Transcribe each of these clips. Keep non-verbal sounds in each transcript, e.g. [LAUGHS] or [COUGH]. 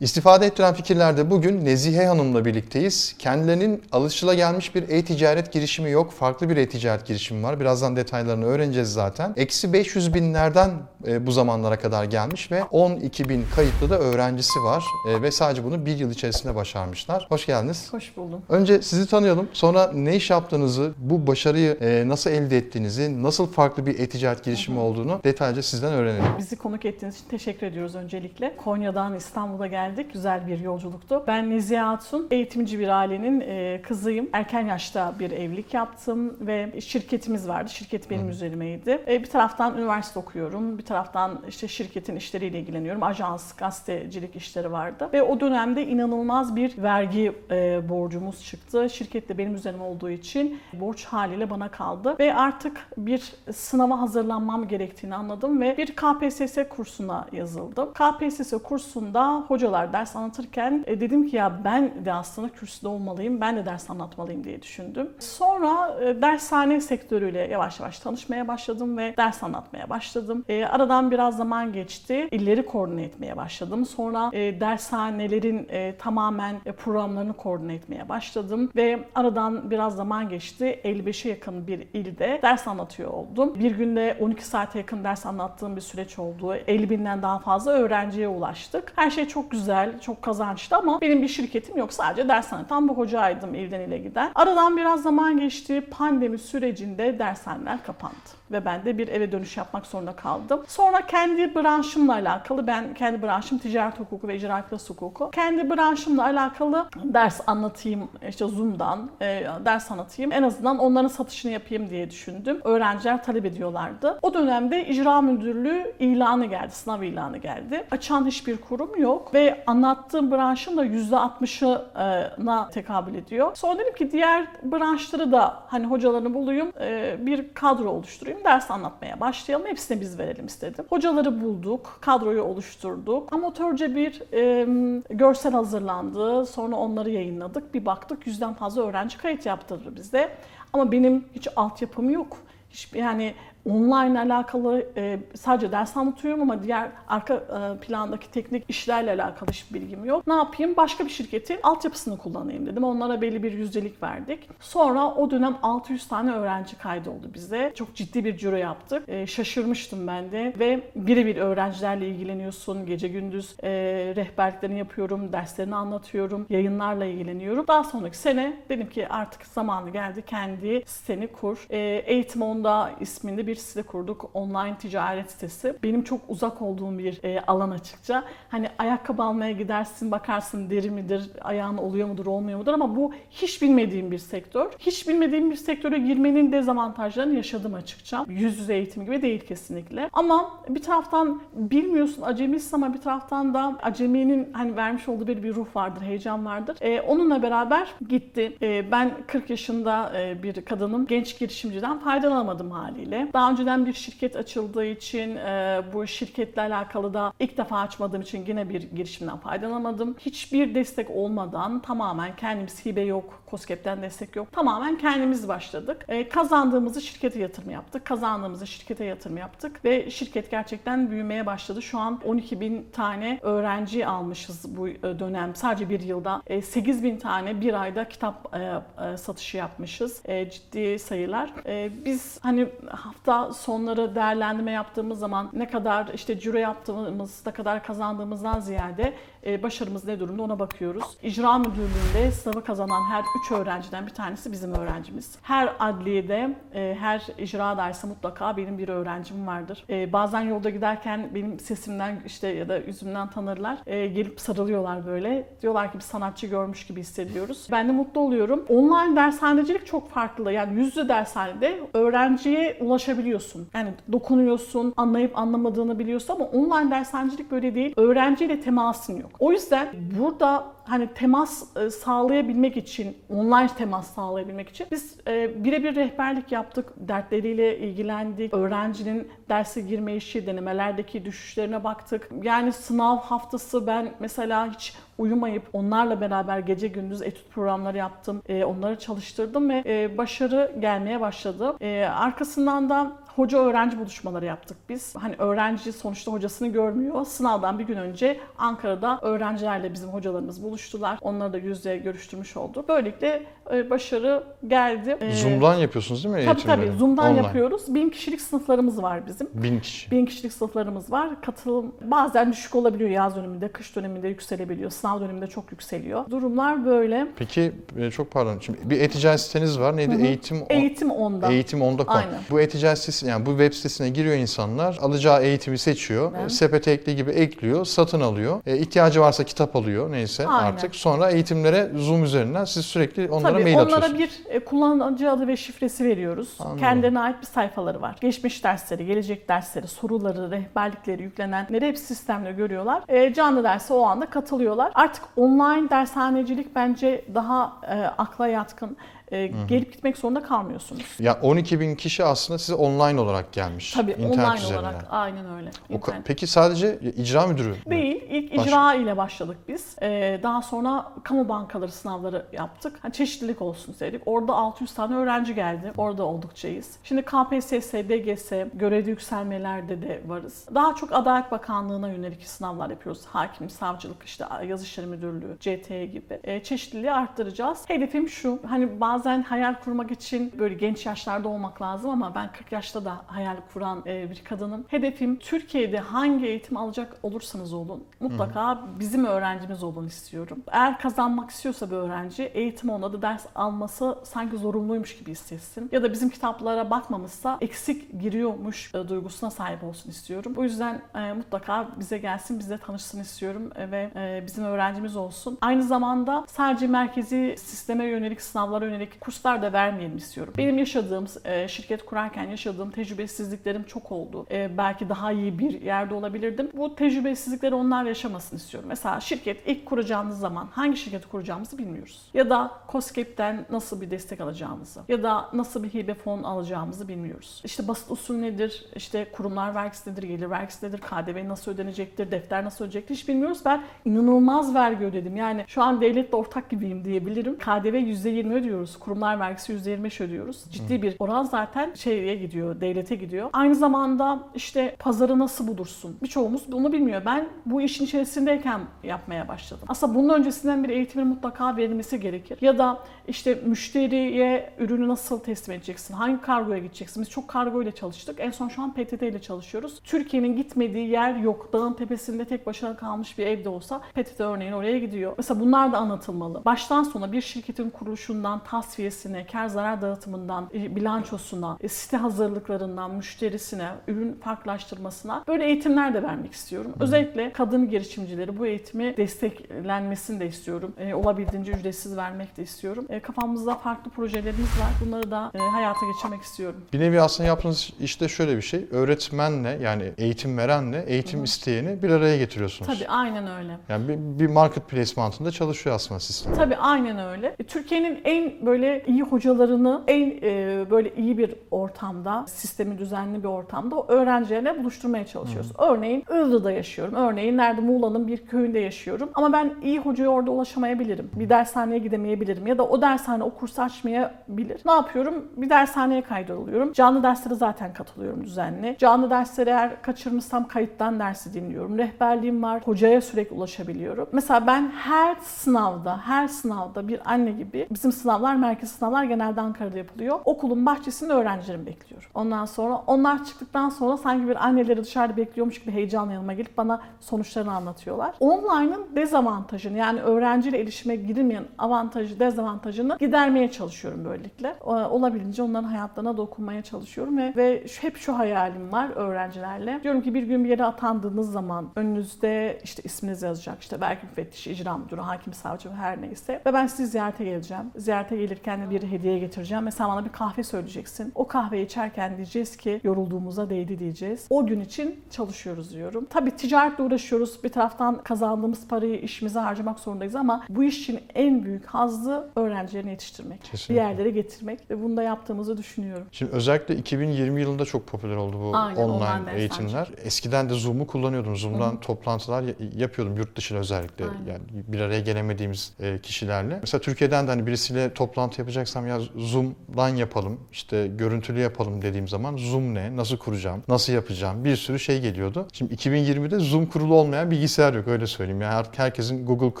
İstifade ettiren fikirlerde bugün Nezihe Hanım'la birlikteyiz. Kendilerinin alışılagelmiş bir e-ticaret girişimi yok. Farklı bir e-ticaret girişimi var. Birazdan detaylarını öğreneceğiz zaten. Eksi 500 binlerden e, bu zamanlara kadar gelmiş ve 12 bin kayıtlı da öğrencisi var. E, ve sadece bunu bir yıl içerisinde başarmışlar. Hoş geldiniz. Hoş buldum. Önce sizi tanıyalım. Sonra ne iş yaptığınızı, bu başarıyı e, nasıl elde ettiğinizi, nasıl farklı bir e-ticaret girişimi olduğunu detaylıca sizden öğrenelim. Bizi konuk ettiğiniz için teşekkür ediyoruz öncelikle. Konya'dan İstanbul'a geldik. Güzel bir yolculuktu. Ben Nezihe Hatun, eğitimci bir ailenin e, kızıyım. Erken yaşta bir evlilik yaptım ve şirketimiz vardı. Şirket benim üzerimeydi. E, bir taraftan üniversite okuyorum. Bir taraftan işte şirketin işleriyle ilgileniyorum. Ajans, gazetecilik işleri vardı. Ve o dönemde inanılmaz bir vergi e, borcumuz çıktı. Şirket de benim üzerime olduğu için borç haliyle bana kaldı. Ve artık bir sınava hazırlanmam gerektiğini anladım ve bir KPSS kursuna yazıldım. KPSS kursunda hocalar ders anlatırken e, dedim ki ya ben de aslında kürsüde olmalıyım, ben de ders anlatmalıyım diye düşündüm. Sonra e, dershane sektörüyle yavaş yavaş tanışmaya başladım ve ders anlatmaya başladım. E, aradan biraz zaman geçti, illeri koordine etmeye başladım. Sonra e, dershanelerin e, tamamen e, programlarını koordine etmeye başladım ve aradan biraz zaman geçti. 55'e yakın bir ilde ders anlatıyor oldum. Bir günde 12 saate yakın ders anlattığım bir süreç oldu. 50 binden daha fazla öğrenciye ulaştık. Her şey çok güzel, çok kazançlı ama benim bir şirketim yok. Sadece ders anlatan bir hocaydım ilden ile giden. Aradan biraz zaman geçti. Pandemi sürecinde dershaneler kapandı ve ben de bir eve dönüş yapmak zorunda kaldım. Sonra kendi branşımla alakalı, ben kendi branşım ticaret hukuku ve icra iflas hukuku. Kendi branşımla alakalı ders anlatayım, işte Zoom'dan e, ders anlatayım. En azından onların satışını yapayım diye düşündüm. Öğrenciler talep ediyorlardı. O dönemde icra müdürlüğü ilanı geldi, sınav ilanı geldi. Açan hiçbir kurum yok ve anlattığım branşın da %60'ına tekabül ediyor. Sonra dedim ki diğer branşları da hani hocalarını bulayım, e, bir kadro oluşturayım, ders anlatmaya başlayalım. Hepsini biz verelim istedim. Hocaları bulduk, kadroyu oluşturduk. Amatörce bir e, görsel hazırlandı. Sonra onları yayınladık. Bir baktık yüzden fazla öğrenci kayıt yaptırdı bizde. Ama benim hiç altyapım yok. Hiç, yani online alakalı e, sadece ders anlatıyorum ama diğer arka e, plandaki teknik işlerle alakalı hiçbir bilgim yok. Ne yapayım? Başka bir şirketin altyapısını kullanayım dedim. Onlara belli bir yüzdelik verdik. Sonra o dönem 600 tane öğrenci kaydoldu bize. Çok ciddi bir ciro yaptık. E, şaşırmıştım ben de ve birebir öğrencilerle ilgileniyorsun. Gece gündüz e, rehberliklerini yapıyorum, derslerini anlatıyorum, yayınlarla ilgileniyorum. Daha sonraki sene dedim ki artık zamanı geldi kendi siteni kur. E, Eğitim Onda isminde bir site kurduk. Online ticaret sitesi. Benim çok uzak olduğum bir e, alan açıkça. Hani ayakkabı almaya gidersin bakarsın deri midir, ayağın oluyor mudur, olmuyor mudur ama bu hiç bilmediğim bir sektör. Hiç bilmediğim bir sektöre girmenin dezavantajlarını yaşadım açıkça. Yüz yüze eğitim gibi değil kesinlikle. Ama bir taraftan bilmiyorsun acemisin ama bir taraftan da aceminin hani vermiş olduğu bir, bir ruh vardır, heyecan vardır. E, onunla beraber gitti. E, ben 40 yaşında e, bir kadınım. Genç girişimciden faydalanamadım haliyle. Daha önceden bir şirket açıldığı için e, bu şirketle alakalı da ilk defa açmadığım için yine bir girişimden faydalanamadım. Hiçbir destek olmadan tamamen kendimiz hibe yok, COSGAP'ten destek yok. Tamamen kendimiz başladık. E, kazandığımızı şirkete yatırım yaptık. Kazandığımızı şirkete yatırım yaptık ve şirket gerçekten büyümeye başladı. Şu an 12 bin tane öğrenci almışız bu e, dönem. Sadece bir yılda. E, 8 bin tane bir ayda kitap e, e, satışı yapmışız. E, ciddi sayılar. E, biz hani hafta sonları değerlendirme yaptığımız zaman ne kadar işte ciro yaptığımız, ne kadar kazandığımızdan ziyade e, başarımız ne durumda ona bakıyoruz. İcra müdürlüğünde sınavı kazanan her 3 öğrenciden bir tanesi bizim öğrencimiz. Her adliyede, e, her icra dersi mutlaka benim bir öğrencim vardır. E, bazen yolda giderken benim sesimden işte ya da yüzümden tanırlar. E, gelip sarılıyorlar böyle. Diyorlar ki bir sanatçı görmüş gibi hissediyoruz. Ben de mutlu oluyorum. Online dershanecilik çok farklı. Yani yüzlü dershanede öğrenciye ulaşabiliyorsun. Yani dokunuyorsun, anlayıp anlamadığını biliyorsun ama online dershanecilik böyle değil. Öğrenciyle temasın yok. O yüzden burada hani temas e, sağlayabilmek için, online temas sağlayabilmek için biz e, birebir rehberlik yaptık. Dertleriyle ilgilendik. Öğrencinin derse girme işi, denemelerdeki düşüşlerine baktık. Yani sınav haftası ben mesela hiç uyumayıp onlarla beraber gece gündüz etüt programları yaptım. E, onları çalıştırdım ve başarı gelmeye başladı. Arkasından da hoca öğrenci buluşmaları yaptık biz. Hani öğrenci sonuçta hocasını görmüyor. Sınavdan bir gün önce Ankara'da öğrencilerle bizim hocalarımız buluştular. Onları da yüzde görüştürmüş olduk. Böylelikle e, başarı geldi. E, Zoom'dan yapıyorsunuz değil mi Tabii eğitimleri? tabii Zoom'dan Online. yapıyoruz. Bin kişilik sınıflarımız var bizim. Bin kişi. Bin kişilik sınıflarımız var. Katılım bazen düşük olabiliyor yaz döneminde, kış döneminde yükselebiliyor. Sınav döneminde çok yükseliyor. Durumlar böyle. Peki e, çok pardon. Şimdi bir e-ticaret siteniz var. Neydi? Hı hı. Eğitim Eğitim onda. Eğitim onda Aynen. Bu e-ticaret sitesi yani bu web sitesine giriyor insanlar. Alacağı eğitimi seçiyor. Evet. Sepete ekli gibi ekliyor. Satın alıyor. E, ihtiyacı varsa kitap alıyor neyse Aynen. artık. Sonra eğitimlere Zoom üzerinden siz sürekli onlara Tabii mail onlara atıyorsunuz. bir e, kullanıcı adı ve şifresi veriyoruz. Anladım. Kendilerine ait bir sayfaları var. Geçmiş dersleri, gelecek dersleri, soruları, rehberlikleri yüklenenleri hep sistemle görüyorlar. E, canlı derse o anda katılıyorlar. Artık online dershanecilik bence daha e, akla yatkın. E, gelip gitmek zorunda kalmıyorsunuz. Ya 12 bin kişi aslında size online olarak gelmiş. Tabii internet online üzerinden. olarak aynen öyle. O ka- İnternet. Peki sadece icra müdürü mü? Değil. İlk icra ile başladık biz. Ee, daha sonra kamu bankaları sınavları yaptık. Hani çeşitlilik olsun istedik. Orada 600 tane öğrenci geldi. Orada oldukçayız. Şimdi KPSS, DGS, görevli yükselmelerde de varız. Daha çok Adalet Bakanlığı'na yönelik sınavlar yapıyoruz. Hakim, savcılık, işte yazı işleri müdürlüğü, CTE gibi. Ee, çeşitliliği arttıracağız. Hedefim şu. Hani bazen hayal kurmak için böyle genç yaşlarda olmak lazım ama ben 40 yaşta da hayal kuran e, bir kadınım. Hedefim Türkiye'de hangi eğitim alacak olursanız olun mutlaka bizim öğrencimiz olun istiyorum. Eğer kazanmak istiyorsa bir öğrenci eğitim ona da ders alması sanki zorunluymuş gibi hissetsin. Ya da bizim kitaplara bakmamışsa eksik giriyormuş e, duygusuna sahip olsun istiyorum. O yüzden e, mutlaka bize gelsin, bizle tanışsın istiyorum ve bizim öğrencimiz olsun. Aynı zamanda sadece merkezi sisteme yönelik, sınavlara yönelik kurslar da vermeyelim istiyorum. Benim yaşadığım, e, şirket kurarken yaşadığım tecrübesizliklerim çok oldu. E, belki daha iyi bir yerde olabilirdim. Bu tecrübesizlikleri onlar yaşamasın istiyorum. Mesela şirket ilk kuracağımız zaman hangi şirketi kuracağımızı bilmiyoruz. Ya da COSGAP'ten nasıl bir destek alacağımızı ya da nasıl bir hibe fon alacağımızı bilmiyoruz. İşte basit usul nedir? İşte kurumlar vergisi nedir? Gelir vergisi nedir? KDV nasıl ödenecektir? Defter nasıl ödenecektir? Hiç bilmiyoruz. Ben inanılmaz vergi ödedim. Yani şu an devletle ortak gibiyim diyebilirim. KDV %20 ödüyoruz. Kurumlar vergisi %25 ödüyoruz. Ciddi bir oran zaten şeye gidiyor, devlete gidiyor. Aynı zamanda işte pazarı nasıl bulursun? Birçoğumuz bunu bilmiyor. Ben bu işin içerisindeyken yapmaya başladım. Aslında bunun öncesinden bir eğitimin mutlaka verilmesi gerekir. Ya da işte müşteriye ürünü nasıl teslim edeceksin? Hangi kargoya gideceksin? Biz çok kargo ile çalıştık. En son şu an PTT ile çalışıyoruz. Türkiye'nin gitmediği yer yok. Dağın tepesinde tek başına kalmış bir evde olsa PTT örneğin oraya gidiyor. Mesela bunlar da anlatılmalı. Baştan sona bir şirketin kuruluşundan tasfiyesine, kar zarar dağıtımından, e, bilançosuna, e, site hazırlıklarından, müşterisine, ürün farklılaştırmasına böyle eğitimler de vermek istiyorum. Özellikle kadın girişimcileri bu eğitimi desteklenmesini de istiyorum. E, olabildiğince ücretsiz vermek de istiyorum. E, kafamızda farklı projelerimiz var. Bunları da e, hayata geçirmek istiyorum. Bir nevi aslında yaptığınız işte şöyle bir şey. Öğretmenle yani eğitim verenle eğitim isteyeni bir araya getiriyorsunuz. Tabii aynen öyle. Yani bir, bir marketplace mantığında çalışıyor aslında sistem. Tabii aynen öyle. E, Türkiye'nin en böyle iyi hocalarını en e, böyle iyi bir ortamda, sistemi düzenli bir ortamda öğrencilerle buluşturmaya çalışıyoruz. Örneğin Iğdır'da yaşıyorum. Örneğin nerede Muğla'nın bir köyünde yaşıyorum. Ama ben iyi hocaya orada ulaşamayabilirim. Bir dershaneye gidemeyebilirim. Ya da o dershane o kursu açmayabilir. Ne yapıyorum? Bir dershaneye kaydoluyorum. Canlı derslere zaten katılıyorum düzenli. Canlı derslere eğer kaçırmışsam kayıttan dersi dinliyorum. Rehberliğim var. Hocaya sürekli ulaşabiliyorum. Mesela ben her sınavda, her sınavda bir anne gibi bizim sınavlar, merkez sınavlar genelde Ankara'da yapılıyor. Okulun bahçesinde öğrencilerimi bekliyorum. Ondan sonra onlar çıktıktan sonra sanki bir anneleri dışarıda bekliyormuş gibi heyecanla yanıma gelip bana sonuçlarını anlatıyorlar. Online'ın dezavantajını yani öğrenciyle erişime girilmeyen avantajı, dezavantajını gidermeye çalışıyorum böylelikle. Olabildiğince onların hayatlarına dokunmaya çalışıyorum ve, ve hep şu hayalim var öğrencilerle. Diyorum ki bir gün bir yere atandığınız zaman önünüzde işte isminiz yazacak. işte belki müfettiş, icra müdürü, hakim, savcı her neyse. Ve ben sizi ziyarete geleceğim. Ziyarete gelirken de bir hediye getireceğim. Mesela bana bir kahve söyleyeceksin. O kahveyi içerken diyeceğiz ki yorulduğumuza değdi diyeceğiz. O gün için çalışıyoruz diyorum. Tabii ticaretle uğraşıyoruz. Bir taraftan kazandığımız parayı işimize harcamak zorundayız ama bu iş için en büyük hazzı öğrencilerini yetiştirmek. Kesinlikle. Bir yerlere getirmek ve bunu da yaptığımızı düşünüyorum. Şimdi özellikle 2020 yılında çok popüler oldu bu Aynen, online eğitimler. Eskiden de Zoom'u kullanıyordum. Zoom'dan toplantılar ya- yapıyordum yurt dışıyla özellikle. Aynen. Yani bir araya gelemediğimiz e, kişilerle. Mesela Türkiye'den de hani birisiyle toplantı toplantı yapacaksam ya Zoom'dan yapalım, işte görüntülü yapalım dediğim zaman Zoom ne, nasıl kuracağım, nasıl yapacağım bir sürü şey geliyordu. Şimdi 2020'de Zoom kurulu olmayan bilgisayar yok öyle söyleyeyim. Yani artık herkesin Google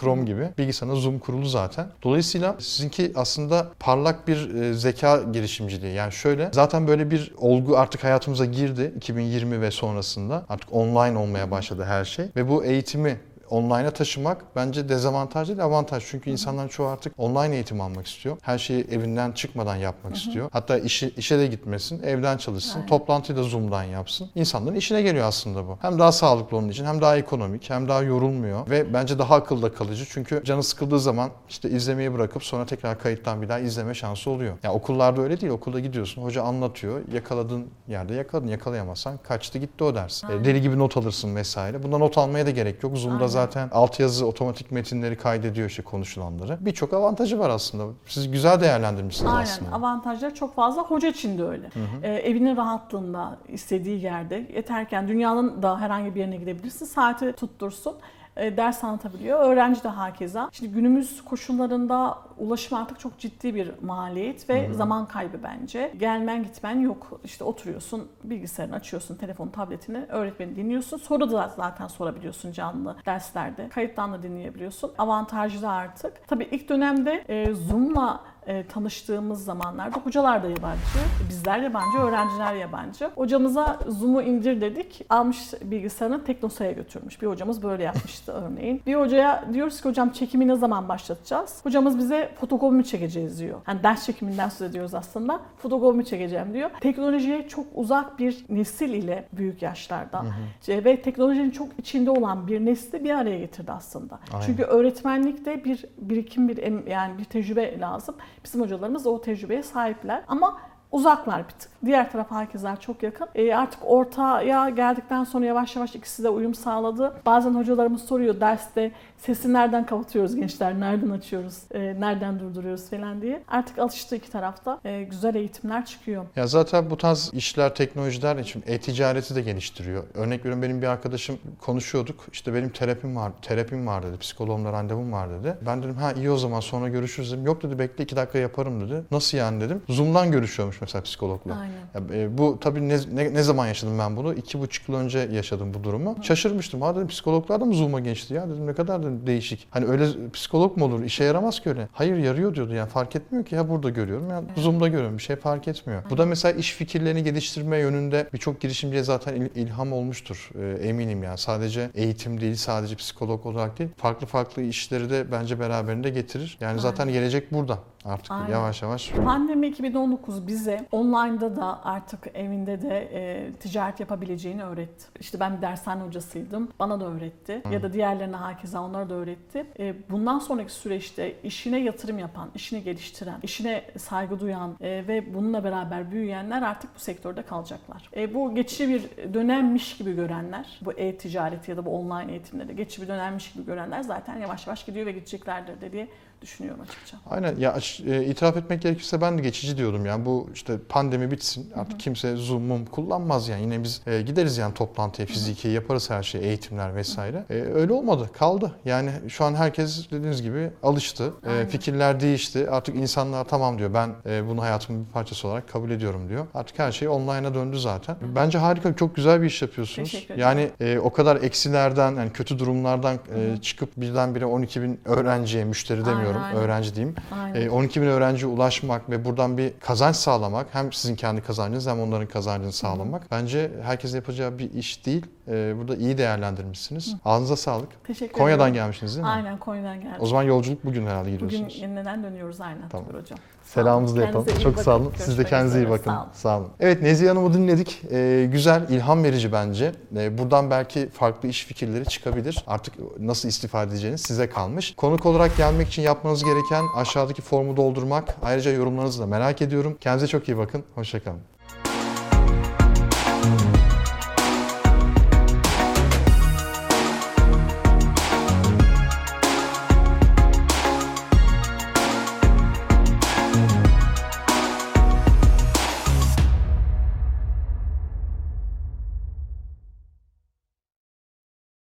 Chrome gibi bilgisayarına Zoom kurulu zaten. Dolayısıyla sizinki aslında parlak bir e, zeka girişimciliği. Yani şöyle zaten böyle bir olgu artık hayatımıza girdi 2020 ve sonrasında. Artık online olmaya başladı her şey ve bu eğitimi online'a taşımak bence dezavantaj değil avantaj. Çünkü insanların çoğu artık online eğitim almak istiyor. Her şeyi evinden çıkmadan yapmak istiyor. Hatta işi, işe de gitmesin, evden çalışsın, Aynen. toplantıyı da Zoom'dan yapsın. İnsanların işine geliyor aslında bu. Hem daha sağlıklı onun için hem daha ekonomik hem daha yorulmuyor ve bence daha akılda kalıcı. Çünkü canı sıkıldığı zaman işte izlemeyi bırakıp sonra tekrar kayıttan bir daha izleme şansı oluyor. Ya okullarda öyle değil. Okulda gidiyorsun, hoca anlatıyor. Yakaladığın yerde yakaladın. Yakalayamazsan kaçtı gitti o ders. E. Deli gibi not alırsın vesaire. Bunda not almaya da gerek yok. Zoom'da Aynen. zaten altyazı otomatik metinleri kaydediyor işte konuşulanları. Birçok avantajı var aslında. Siz güzel değerlendirmişsiniz Aynen aslında. avantajları çok fazla. Hoca için de öyle. Ee, evinin rahatlığında, istediği yerde yeterken dünyanın da herhangi bir yerine gidebilirsin. Saati tuttursun. E, ders anlatabiliyor. Öğrenci de hakeza. Şimdi günümüz koşullarında ulaşım artık çok ciddi bir maliyet ve zaman kaybı bence. Gelmen gitmen yok. İşte oturuyorsun, bilgisayarını açıyorsun, telefonu, tabletini, öğretmeni dinliyorsun. Soru da zaten sorabiliyorsun canlı derslerde. Kayıttan da dinleyebiliyorsun. Avantajlı artık. Tabii ilk dönemde e, Zoom'la e, tanıştığımız zamanlarda hocalar da yabancı, bizler yabancı, öğrenciler yabancı. Hocamıza Zoom'u indir dedik. Almış bilgisayarını Teknosa'ya götürmüş. Bir hocamız böyle yapmıştı [LAUGHS] örneğin. Bir hocaya diyoruz ki hocam çekimi ne zaman başlatacağız? Hocamız bize fotokopi mi çekeceğiz diyor. Yani ders çekiminden söz ediyoruz aslında. Fotokopi mi çekeceğim diyor. Teknolojiye çok uzak bir nesil ile büyük yaşlarda ve teknolojinin çok içinde olan bir nesli bir araya getirdi aslında. Aynen. Çünkü öğretmenlikte bir birikim bir yani bir tecrübe lazım. Bizim hocalarımız o tecrübeye sahipler. Ama uzaklar bir tık. Diğer taraf herkesler çok yakın. E, artık ortaya geldikten sonra yavaş yavaş ikisi de uyum sağladı. Bazen hocalarımız soruyor derste sesi nereden kapatıyoruz gençler, nereden açıyoruz, e, nereden durduruyoruz falan diye. Artık alıştı iki tarafta. E, güzel eğitimler çıkıyor. Ya zaten bu tarz işler, teknolojiler için e-ticareti de geliştiriyor. Örnek veriyorum benim bir arkadaşım konuşuyorduk. İşte benim terapim var, terapim var dedi. Psikoloğumla randevum var dedi. Ben dedim ha iyi o zaman sonra görüşürüz dedim. Yok dedi bekle iki dakika yaparım dedi. Nasıl yani dedim. Zoom'dan görüşüyormuş mesela psikologla. Aynen. Ya, e, bu tabii ne, ne, ne zaman yaşadım ben bunu? İki buçuk yıl önce yaşadım bu durumu. Şaşırmıştım. Ha dedim psikologlar da mı Zoom'a geçti ya? Dedim ne kadar dedim, değişik. Hani öyle psikolog mu olur? İşe yaramaz ki öyle. Hayır yarıyor diyordu yani fark etmiyor ki ya burada görüyorum ya Zoom'da görüyorum. Bir şey fark etmiyor. Bu da mesela iş fikirlerini geliştirme yönünde birçok girişimciye zaten il- ilham olmuştur. E, eminim yani. Sadece eğitim değil, sadece psikolog olarak değil. Farklı farklı işleri de bence beraberinde getirir. Yani zaten gelecek burada artık Aynen. yavaş yavaş. Pandemi 2019 bize online'da da artık evinde de e, ticaret yapabileceğini öğretti. İşte ben bir dershane hocasıydım. Bana da öğretti. Ya da diğerlerine hakeza onlara da öğretti. E, bundan sonraki süreçte işine yatırım yapan, işini geliştiren, işine saygı duyan e, ve bununla beraber büyüyenler artık bu sektörde kalacaklar. E, bu geçici bir dönemmiş gibi görenler, bu e-ticaret ya da bu online eğitimleri geçici bir dönemmiş gibi görenler zaten yavaş yavaş gidiyor ve gideceklerdir de diye düşünüyorum açıkça. Aynen. Ya e, itiraf etmek gerekirse ben de geçici diyordum yani bu işte pandemi bitsin artık kimse Zoom mum kullanmaz yani. Yine biz e, gideriz yani toplantıya fiziki yaparız her şeyi eğitimler vesaire. E, öyle olmadı kaldı. Yani şu an herkes dediğiniz gibi alıştı. E, fikirler değişti. Artık insanlar tamam diyor ben e, bunu hayatımın bir parçası olarak kabul ediyorum diyor. Artık her şey online'a döndü zaten. Bence harika çok güzel bir iş yapıyorsunuz. Yani e, o kadar eksilerden yani kötü durumlardan e, çıkıp birdenbire 12 bin öğrenciye müşteri demiyorum Aynen, aynen. öğrenci diyeyim. Aynen. E, 12 bin öğrenciye ulaşmak ve buradan bir kazanç sağlamak hem sizin kendi kazancınız hem onların kazancını sağlamak bence herkesin yapacağı bir iş değil. E, burada iyi değerlendirmişsiniz. Ağzınıza sağlık. Teşekkür Konya'dan ederim. gelmişsiniz değil mi? Aynen Konya'dan geldim. O zaman yolculuk bugün herhalde Bugün gidiyorsunuz. yeniden dönüyoruz aynen Tamam. Hocam. Selamımızı da yapalım. Çok bakın. sağ olun. Siz de kendinize iyi bakın. Sağ olun. Sağ olun. Evet Nezihe Hanım'ı dinledik. Ee, güzel, ilham verici bence. Ee, buradan belki farklı iş fikirleri çıkabilir. Artık nasıl istifade edeceğiniz size kalmış. Konuk olarak gelmek için yapmanız gereken aşağıdaki formu doldurmak. Ayrıca yorumlarınızı da merak ediyorum. Kendinize çok iyi bakın. Hoşçakalın.